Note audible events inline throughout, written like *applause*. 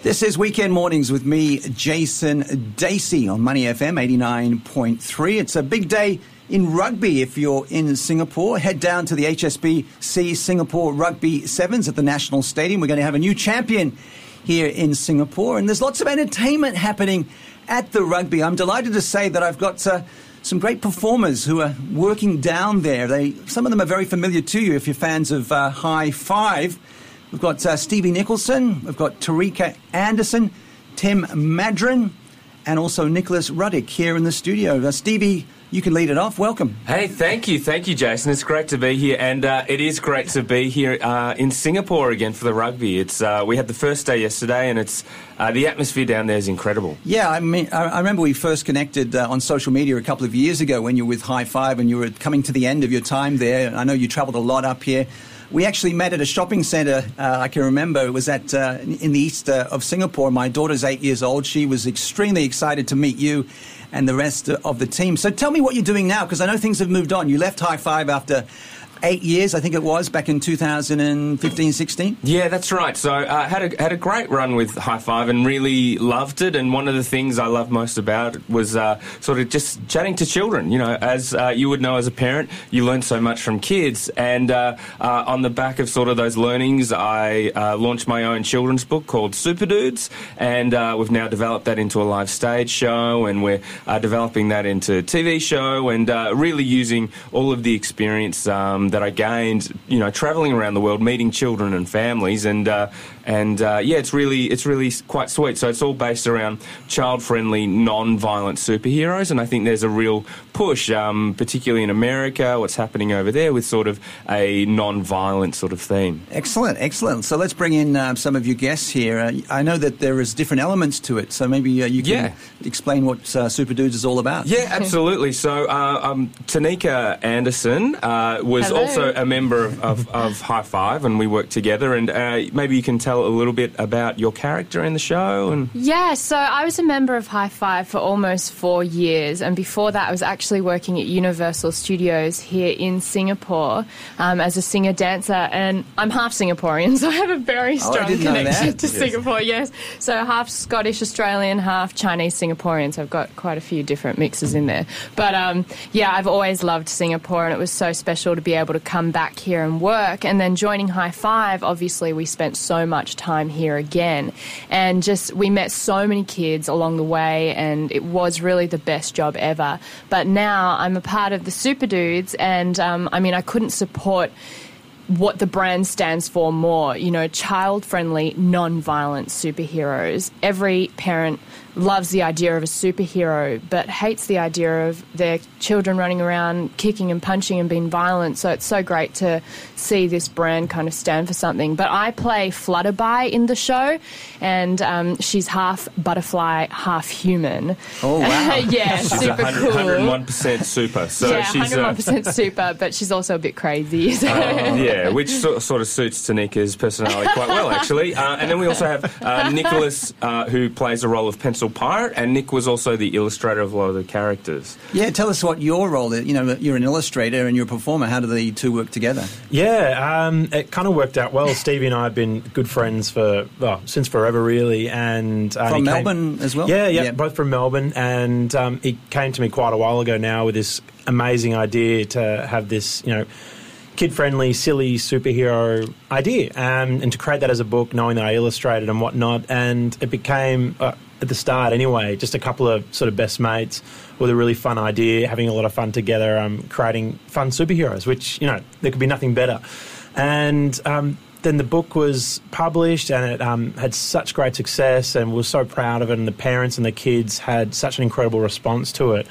This is Weekend Mornings with me, Jason Dasey, on Money FM 89.3. It's a big day in rugby if you're in Singapore. Head down to the HSBC Singapore Rugby Sevens at the National Stadium. We're going to have a new champion here in Singapore, and there's lots of entertainment happening at the rugby. I'm delighted to say that I've got. Uh, some great performers who are working down there. They, some of them are very familiar to you if you're fans of uh, Hi-5. We've got uh, Stevie Nicholson, we've got Tanika Anderson, Tim Maddren, and also Nicholas Ruddick here in the studio. Uh, Stevie, you can lead it off. Welcome. Hey, thank you, thank you, Jason. It's great to be here, and uh, it is great to be here uh, in Singapore again for the rugby. It's uh, we had the first day yesterday, and it's uh, the atmosphere down there is incredible. Yeah, I mean, I remember we first connected uh, on social media a couple of years ago when you were with Hi-5, and you were coming to the end of your time there. I know you travelled a lot up here. We actually met at a shopping centre. Uh, I can remember it was at uh, in the east uh, of Singapore. My daughter's eight years old. She was extremely excited to meet you and the rest of the team. So tell me what you're doing now, because I know things have moved on. You left Hi-5 after eight years, I think it was, back in 2015 16. Yeah, that's right. So I uh, had, a, had a great run with Hi-5 and really loved it. And one of the things I love most about it was uh, sort of just chatting to children. You know, as uh, you would know as a parent, you learn so much from kids. And uh, uh, on the back of sort of those learnings, I uh, launched my own children's book called Super Dudes. And we've now developed that into a live stage show. And we're developing that into a TV show and really using all of the experience. Um, that I gained, you know, traveling around the world, meeting children and families, and uh, and uh, yeah, it's really it's really quite sweet. So it's all based around child-friendly, non-violent superheroes, and I think there's a real push, um, particularly in America, what's happening over there with sort of a non-violent sort of theme. Excellent, excellent. So let's bring in um, some of your guests here. Uh, I know that there is different elements to it, so maybe uh, you can yeah. explain what uh, Super Dudes is all about. Yeah, absolutely. So uh, um, Tanika Anderson was Hello. also a member of, of, of, Hi-5, and we worked together. And maybe you can tell tell a little bit about your character in the show? And yeah, so I was a member of Hi-5 for almost four years, and before that, I was actually working at Universal Studios here in Singapore um, as a singer dancer. And I'm half Singaporean, *laughs* so I have a very oh, strong oh, connection to yes. Singapore. Yes, so half Scottish Australian, half Chinese Singaporean. So I've got quite a few different mixes in there. But um, yeah, I've always loved Singapore, and it was so special to be able to come back here and work. And then joining Hi-5, obviously, we spent so much much time here again. And just, we met so many kids along the way, and it was really the best job ever. But now I'm a part of the Super Dudes, and um, I mean, I couldn't support what the brand stands for more, you know, child friendly, non violent superheroes. Every parent loves the idea of a superhero but hates the idea of their children running around kicking and punching and being violent. So it's so great to see this brand kind of stand for something. But I play Flutterby in the show, and um, she's half butterfly, half human. Oh, wow. *laughs* yeah, she's super 100, cool. 101% super. So yeah, she's 101% uh... *laughs* super, but she's also a bit crazy. So. *laughs* Uh, yeah, which sort, sort of suits Tanika's personality quite well, actually. Uh, and then we also have uh, Nicholas, uh, who plays a role of Pencil Pirate, and Nick was also the illustrator of a lot of the characters. Yeah, tell us what your role is. You know, you're an illustrator and you're a performer. How do the two work together? Yeah, um, it kind of worked out well. Stevie and I have been good friends for well, since forever, really. And uh, from Melbourne came, as well. Yeah, yeah, yeah, both from Melbourne. And um, he came to me quite a while ago now with this amazing idea to have this, you know kid friendly, silly superhero idea. Um, and to create that as a book, knowing that I illustrated and whatnot. And it became, uh, at the start anyway, just a couple of sort of best mates with a really fun idea, having a lot of fun together, um, creating fun superheroes, which, you know, there could be nothing better. And um, then the book was published and it um, had such great success and we are so proud of it and the parents and the kids had such an incredible response to it.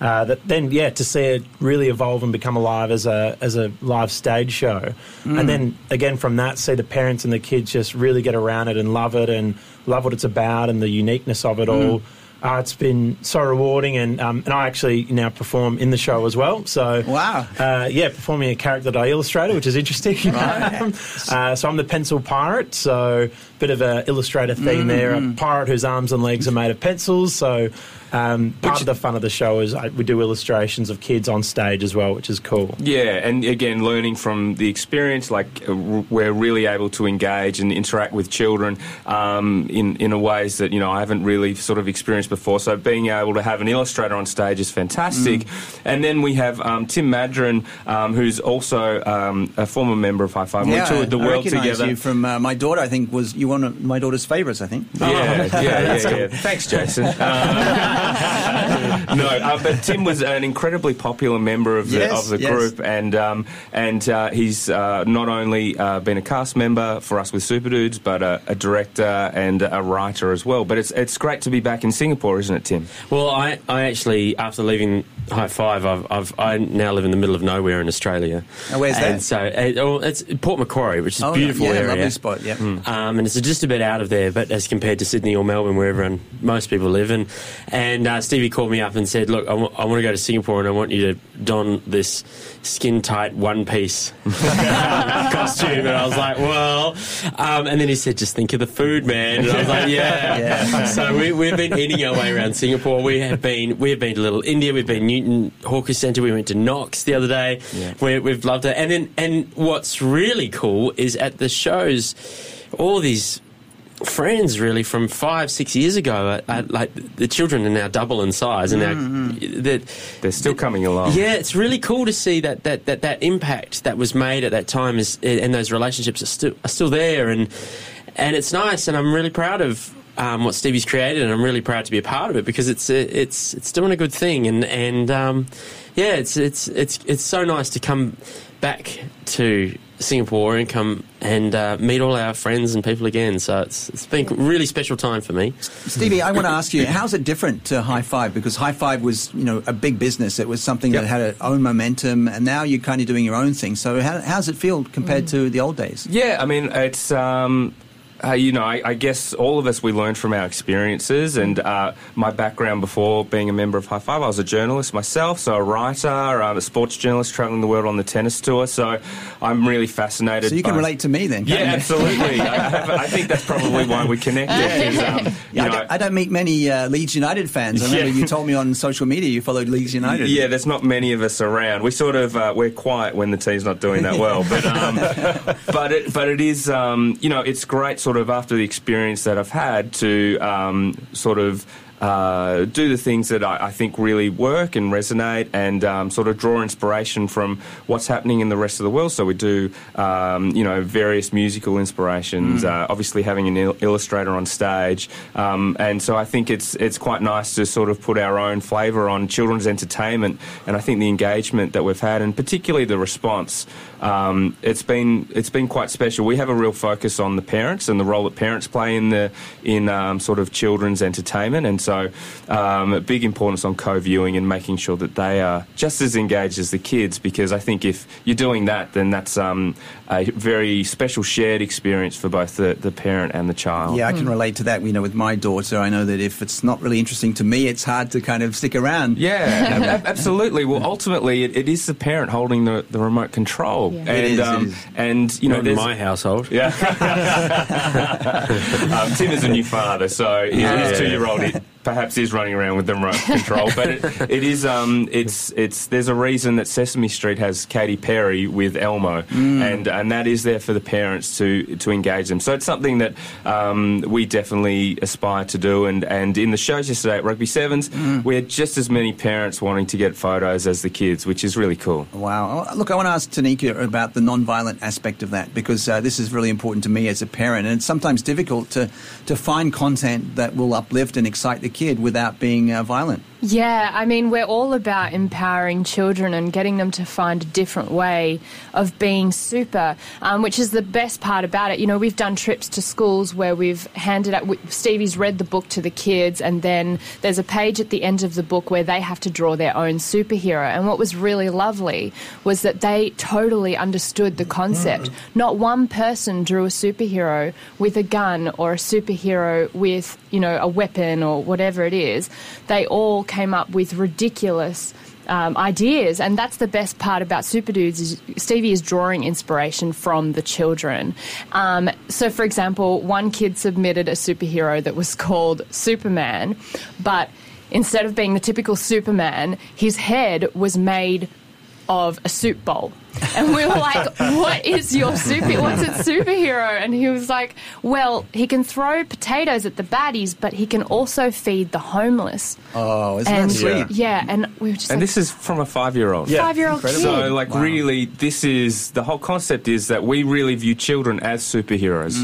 Uh, that then, yeah, to see it really evolve and become alive as a as a live stage show, mm. and then again from that, see the parents and the kids just really get around it and love it and love what it's about and the uniqueness of it mm. all. Uh, it's been so rewarding, and um, and I actually now perform in the show as well. So wow, uh, yeah, performing a character that I illustrated, which is interesting. *laughs* Right. uh, so I'm the pencil pirate. So bit of a illustrator theme there. A pirate whose arms and legs are made of pencils. So um, part of the fun of the show is I, we do illustrations of kids on stage as well, which is cool. Yeah, and again, learning from the experience, like uh, we're really able to engage and interact with children um, in in a ways that you know I haven't really sort of experienced before. So being able to have an illustrator on stage is fantastic. And then we have um, Tim Maddren, um, who's also um, a former member of Hi-5. we toured the I world recognise together. you from uh, my daughter. I think was you one of my daughter's favourites. I think. Yeah, *laughs* yeah, yeah, yeah. Thanks, Jason. *laughs* *laughs* No, uh, but Tim was an incredibly popular member of the Yes, of the yes. group, and um, and uh, he's uh, not only uh, been a cast member for us with Super Dudes, but a, a director and a writer as well. But it's it's great to be back in Singapore, isn't it, Tim? Well, I, I actually, after leaving Hi-5, I've, I've, I now live in the middle of nowhere in Australia. Oh, where's and that? so, it, oh, it's Port Macquarie, which is Oh, a beautiful yeah, area. lovely spot. Yeah. Mm. Um, and it's just a bit out of there, but as compared to Sydney or Melbourne, where everyone, most people live. And, and uh, Stevie called me up and said, Look, I want to go to Singapore and I want you to don this skin tight one piece *laughs* costume. And I was like, Well, um, and then he said, Just think of the food, man. And I was like, Yeah. *laughs* Yeah. So we, we've been eating our way around Singapore. We have been, we have been to Little India. We've been Newton Hawker Centre. We went to Knox the other day. Yeah. We, we've loved it. And then, and what's really cool is at the shows, all these friends really from five, six years ago, like the children are now double in size, and now mm-hmm. that They're still coming along. yeah, it's really cool to see that that, that, that impact that was made at that time is and those relationships are still are still there, and and it's nice, and I'm really proud of. Um, what Stevie's created, and I'm really proud to be a part of it because it's it's it's doing a good thing, and and um, yeah, it's it's it's it's so nice to come back to Singapore and come and uh, meet all our friends and people again. So it's it's been a really special time for me. Stevie, I want to *laughs* ask you, how's it different to Hi-5? Because Hi-5 was, you know, a big business. It was something Yep. that had its own momentum, and now you're kind of doing your own thing. So how, how's it feel compared to the old days? Yeah, I mean, it's. Um, uh, you know, I, I guess all of us we learn from our experiences, and uh, my background before being a member of Hi-5, I was a journalist myself, so a writer, um, a sports journalist, traveling the world on the tennis tour. So I'm really fascinated. So you can by- relate to me then. Yeah, you? absolutely. I, have, I think that's probably why we connected. 'cause, um, Yeah, I, know, don't, I don't meet many uh, Leeds United fans. I remember Yeah. you told me on social media you followed Leeds United. Yeah, there's not many of us around. We sort of uh, we're quiet when the team's not doing that well, but um, *laughs* but it but it is um, you know it's great sort of after the experience that I've had to um, sort of. Uh, do the things that I, I think really work and resonate, and um, sort of draw inspiration from what's happening in the rest of the world. So we do, um, you know, various musical inspirations. Uh, obviously, having an il- illustrator on stage, um, and so I think it's it's quite nice to sort of put our own flavour on children's entertainment. And I think the engagement that we've had, and particularly the response, um, it's been it's been quite special. We have a real focus on the parents and the role that parents play in the in um, sort of children's entertainment, and so um, a big importance on co-viewing and making sure that they are just as engaged as the kids. Because I think if you're doing that, then that's um, a very special shared experience for both the, the parent and the child. Yeah, I can relate to that. You know, with my daughter, I know that if it's not really interesting to me, it's hard to kind of stick around. Yeah, *laughs* ab- ab- absolutely. Well, ultimately, it, it is the parent holding the, the remote control, Yeah. and It is, um, is. and you know, in my household. *laughs* yeah. *laughs* um, Tim is a new father, so his, Yeah. two-year-old i- perhaps is running around with the remote control. But it, *laughs* it is, um, it's, it's. There's a reason that Sesame Street has Katy Perry with Elmo, and and that is there for the parents to to engage them. So it's something that um, we definitely aspire to do. And and in the shows yesterday at Rugby Sevens, we had just as many parents wanting to get photos as the kids, which is really cool. Wow. Oh, Look, I want to ask Tanika about the non-violent aspect of that because uh, this is really important to me as a parent, and it's sometimes difficult to to find content that will uplift and excite the kid without being uh, violent. Yeah, I mean, we're all about empowering children and getting them to find a different way of being super, um, which is the best part about it. You know, we've done trips to schools where we've handed out, Stevie's read the book to the kids, and then there's a page at the end of the book where they have to draw their own superhero. And what was really lovely was that they totally understood the concept. Not one person drew a superhero with a gun or a superhero with, you know, a weapon or whatever it is. They all came up with ridiculous um, ideas, and that's the best part about Super Dudes. Is Stevie is drawing inspiration from the children. Um, so, for example, one kid submitted a superhero that was called Superman, but instead of being the typical Superman, his head was made of a soup bowl. And we were like, what is your super, what's its superhero? And he was like, well, he can throw potatoes at the baddies, but he can also feed the homeless. Oh, isn't And that sweet? yeah, and we were just And like, this is from a five-year-old. Yeah. five-year-old incredible. kid. So, like, Wow. really, this is the whole concept is that we really view children as superheroes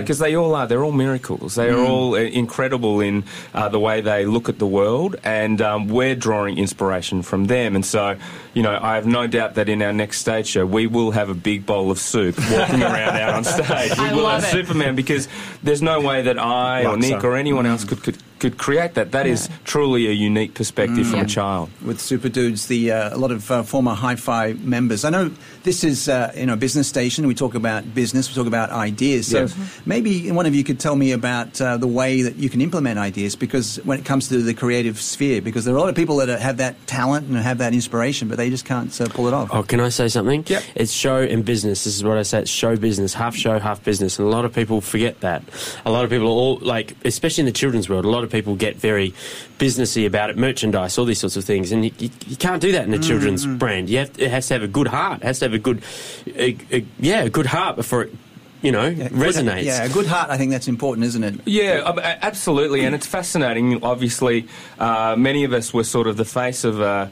because they all are. They're all miracles. They are all uh, incredible in uh, the way they look at the world, and um, we're drawing inspiration from them. And so, you know, I have no doubt that in our next stage show, we will have a big bowl of soup walking *laughs* around out on stage. We I will love have it. Superman because there's no way that I or Nick or anyone else could, could could create that. That is truly a unique perspective from Yeah. a child. with Super Dudes, the uh, a lot of uh, former Hi-Fi members. I know this is uh, you know a business station. We talk about business. We talk about ideas. So Yes. maybe one of you could tell me about uh, the way that you can implement ideas. Because when it comes to the creative sphere, because there are a lot of people that have that talent and have that inspiration, but they just can't uh, pull it off. Oh, can I say something? Yep. It's show and business. This is what I say. It's show business, half show, half business. And a lot of people forget that. A lot of people are all like, especially in the children's world, a lot of people get very businessy about it, merchandise, all these sorts of things. And you, you, you can't do that in a children's brand. You have, it has to have a good heart. It has to have a good, a, a, yeah, a good heart before it, you know, Yeah, good- resonates. Yeah, a good heart. I think that's important, isn't it? Yeah, um, absolutely, and it's fascinating. Obviously, uh, many of us were sort of the face of a,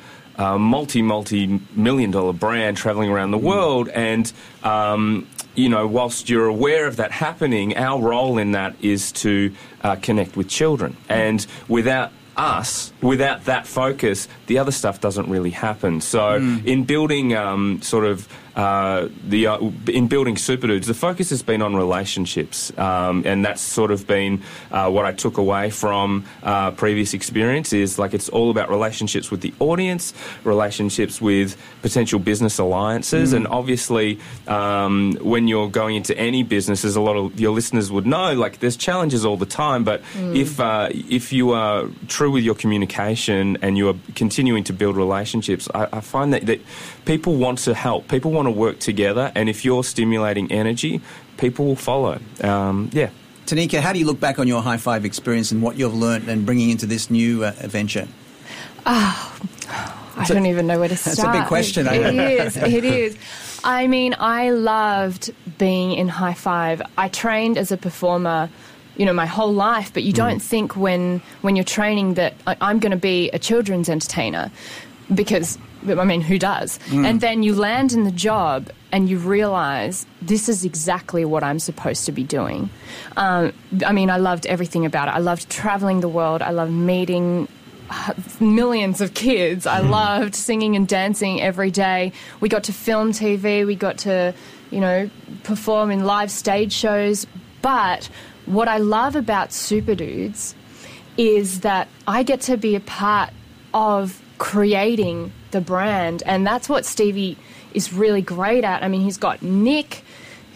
multi, multi million dollar brand traveling around the world, and um, you know, whilst you're aware of that happening, our role in that is to uh, connect with children, and without us, without that focus, the other stuff doesn't really happen. So, in building um, sort of uh, the uh, in building Super Dudes, the focus has been on relationships, um, and that's sort of been uh, what I took away from uh, previous experience. Is like it's all about relationships with the audience, relationships with potential business alliances, and obviously um, when you're going into any business, as a lot of your listeners would know, like there's challenges all the time. But if uh, if you are true with your communication and you are continuing to build relationships, I, I find that, that people want to help. People want to work together, and if you're stimulating energy, people will follow. Um, yeah. Tanika, how do you look back on your Hi-5 experience and what you've learned and bringing into this new uh, venture? I don't even know where to start. That's a big question, I It know. is. It is. I mean, I loved being in Hi-5. I trained as a performer, you know, my whole life. But you don't think when when you're training that I- I'm going to be a children's entertainer, because I mean, who does? And then you land in the job and you realize this is exactly what I'm supposed to be doing. Um, I mean, I loved everything about it. I loved traveling the world. I loved meeting millions of kids. I loved singing and dancing every day. We got to film TV, we got to, you know, perform in live stage shows. But what I love about Super Dudes is that I get to be a part of creating the brand. And that's what Stevie is really great at. I mean, he's got Nick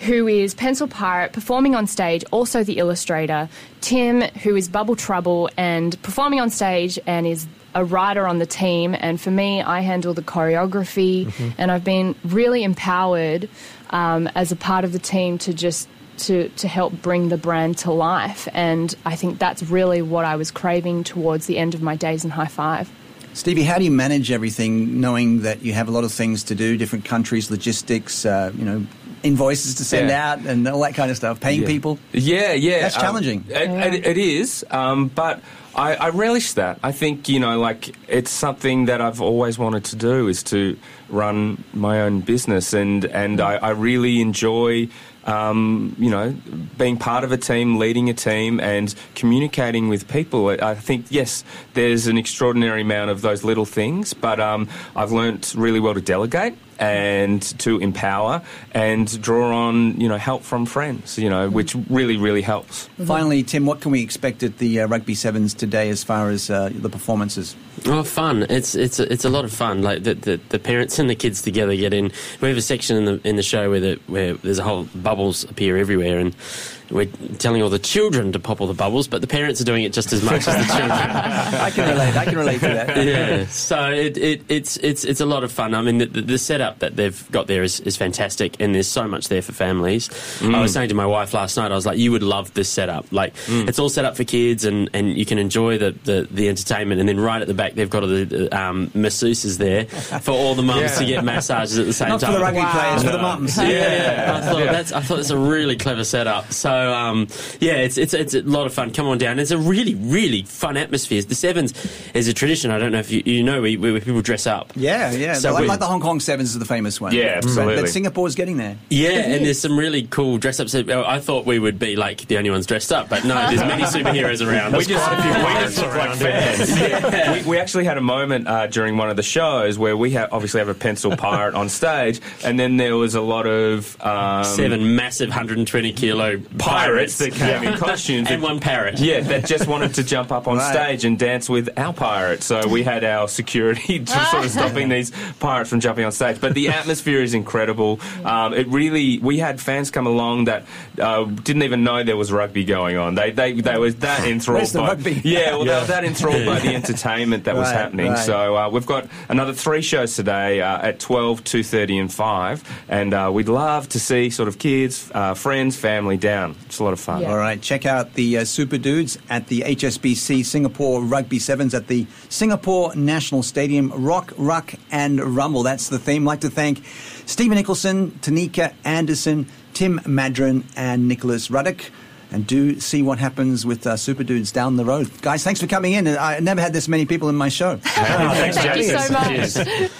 who is Pencil Pirate, performing on stage, also the illustrator. Tim, who is Bubble Trouble and performing on stage and is a writer on the team. And for me, I handle the choreography, and I've been really empowered um, as a part of the team to just. To, to help bring the brand to life. And I think that's really what I was craving towards the end of my days in Hi-5. Stevie, how do you manage everything, knowing that you have a lot of things to do, different countries, logistics, uh, you know, invoices to send Yeah. out, and all that kind of stuff, paying Yeah. people? Yeah, yeah. That's um, challenging. it, it- it is, um, but I, I relish that. I think you know, like it's something that I've always wanted to do is to run my own business, and and I, I really enjoy. Um, you know, being part of a team, leading a team, and communicating with people. I I think yes, there's an extraordinary amount of those little things, but um, I've learnt really well to delegate and to empower and draw on you know help from friends. You know, which really really helps. Finally, Tim, what can we expect at the uh, Rugby Sevens today as far as uh, the performances? Oh, fun! It's it's a, it's a lot of fun. Like the, the, the parents and the kids together get in. We have a section in the in the show where the, where there's a whole bubbles appear everywhere, and we're telling all the children to pop all the bubbles, but the parents are doing it just as much as the children. *laughs* I can relate. I can relate to that. yeah, so it, it, it's it's it's a lot of fun. I mean, the, the setup that they've got there is, is fantastic, and there's so much there for families. I was mm. saying to my wife last night, I was like, "You would love this setup. Like, mm. it's all set up for kids, and, and you can enjoy the, the, the entertainment. And then right at the back, they've got all the the, um, masseuses there for all the mums to get massages at the same Not time. for the rugby players, for the mums. Yeah, yeah. I thought that's I thought it's a really clever setup. So um, yeah, it's it's it's a lot of fun. Come on down. It's a really really fun atmosphere. The sevens is a tradition. I don't know if you, you know we, where people dress up. Yeah, yeah. So like, like the Hong Kong Sevens is the famous one. Yeah, absolutely. But Singapore's getting there. Yeah, and there's some really cool dress ups. I thought we would be like the only ones dressed up, but no, there's many *laughs* superheroes around. We just, we just look like *laughs* fans. Yeah. we, we actually had a moment uh, during one of the shows where we ha- obviously have a pencil *laughs* pirate on stage, and then there was a lot of um, Seven massive 120 kilo pirates pirates, that came in costumes. *laughs* and one parrot. Yeah, that just wanted to jump up on Right. stage and dance with our pirate. So we had our security *laughs* just sort of stopping these pirates from jumping on stage. But the atmosphere is incredible. Um, it really, we had fans come along that uh, didn't even know there was rugby going on. They they, they were that enthralled Where's the by rugby? yeah, well, they were that enthralled by the entertainment that was Right, happening. right. So uh, we've got another three shows today uh, at 12, 2.30 and 5. And uh, we'd love to see sort of kids, uh, friends, family down. It's a lot of fun. Yeah. All right, check out the uh, Super Dudes at the HSBC Singapore Rugby Sevens at the Singapore National Stadium. Rock, Ruck, and Rumble. That's the theme. like to thank Stephen Nicholson, Tanika Anderson, Tim Maddren, and Nicholas Ruddock. And do see what happens with uh, Super Dudes down the road. Guys, thanks for coming in. I never had this many people in my show. Thanks, *laughs* Thank you so much. Cheers.